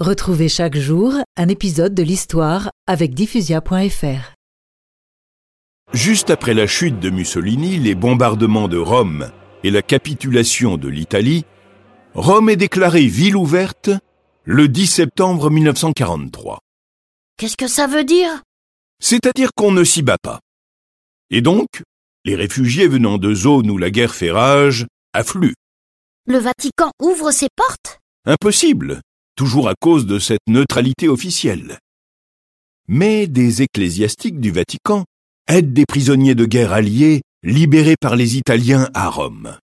Retrouvez chaque jour un épisode de l'histoire avec diffusia.fr. Juste après la chute de Mussolini, les bombardements de Rome et la capitulation de l'Italie, Rome est déclarée ville ouverte le 10 septembre 1943. Qu'est-ce que ça veut dire? C'est-à-dire qu'on ne s'y bat pas. Et donc, les réfugiés venant de zones où la guerre fait rage affluent. Le Vatican ouvre ses portes? Impossible, toujours à cause de cette neutralité officielle. Mais des ecclésiastiques du Vatican aident des prisonniers de guerre alliés libérés par les Italiens à Rome.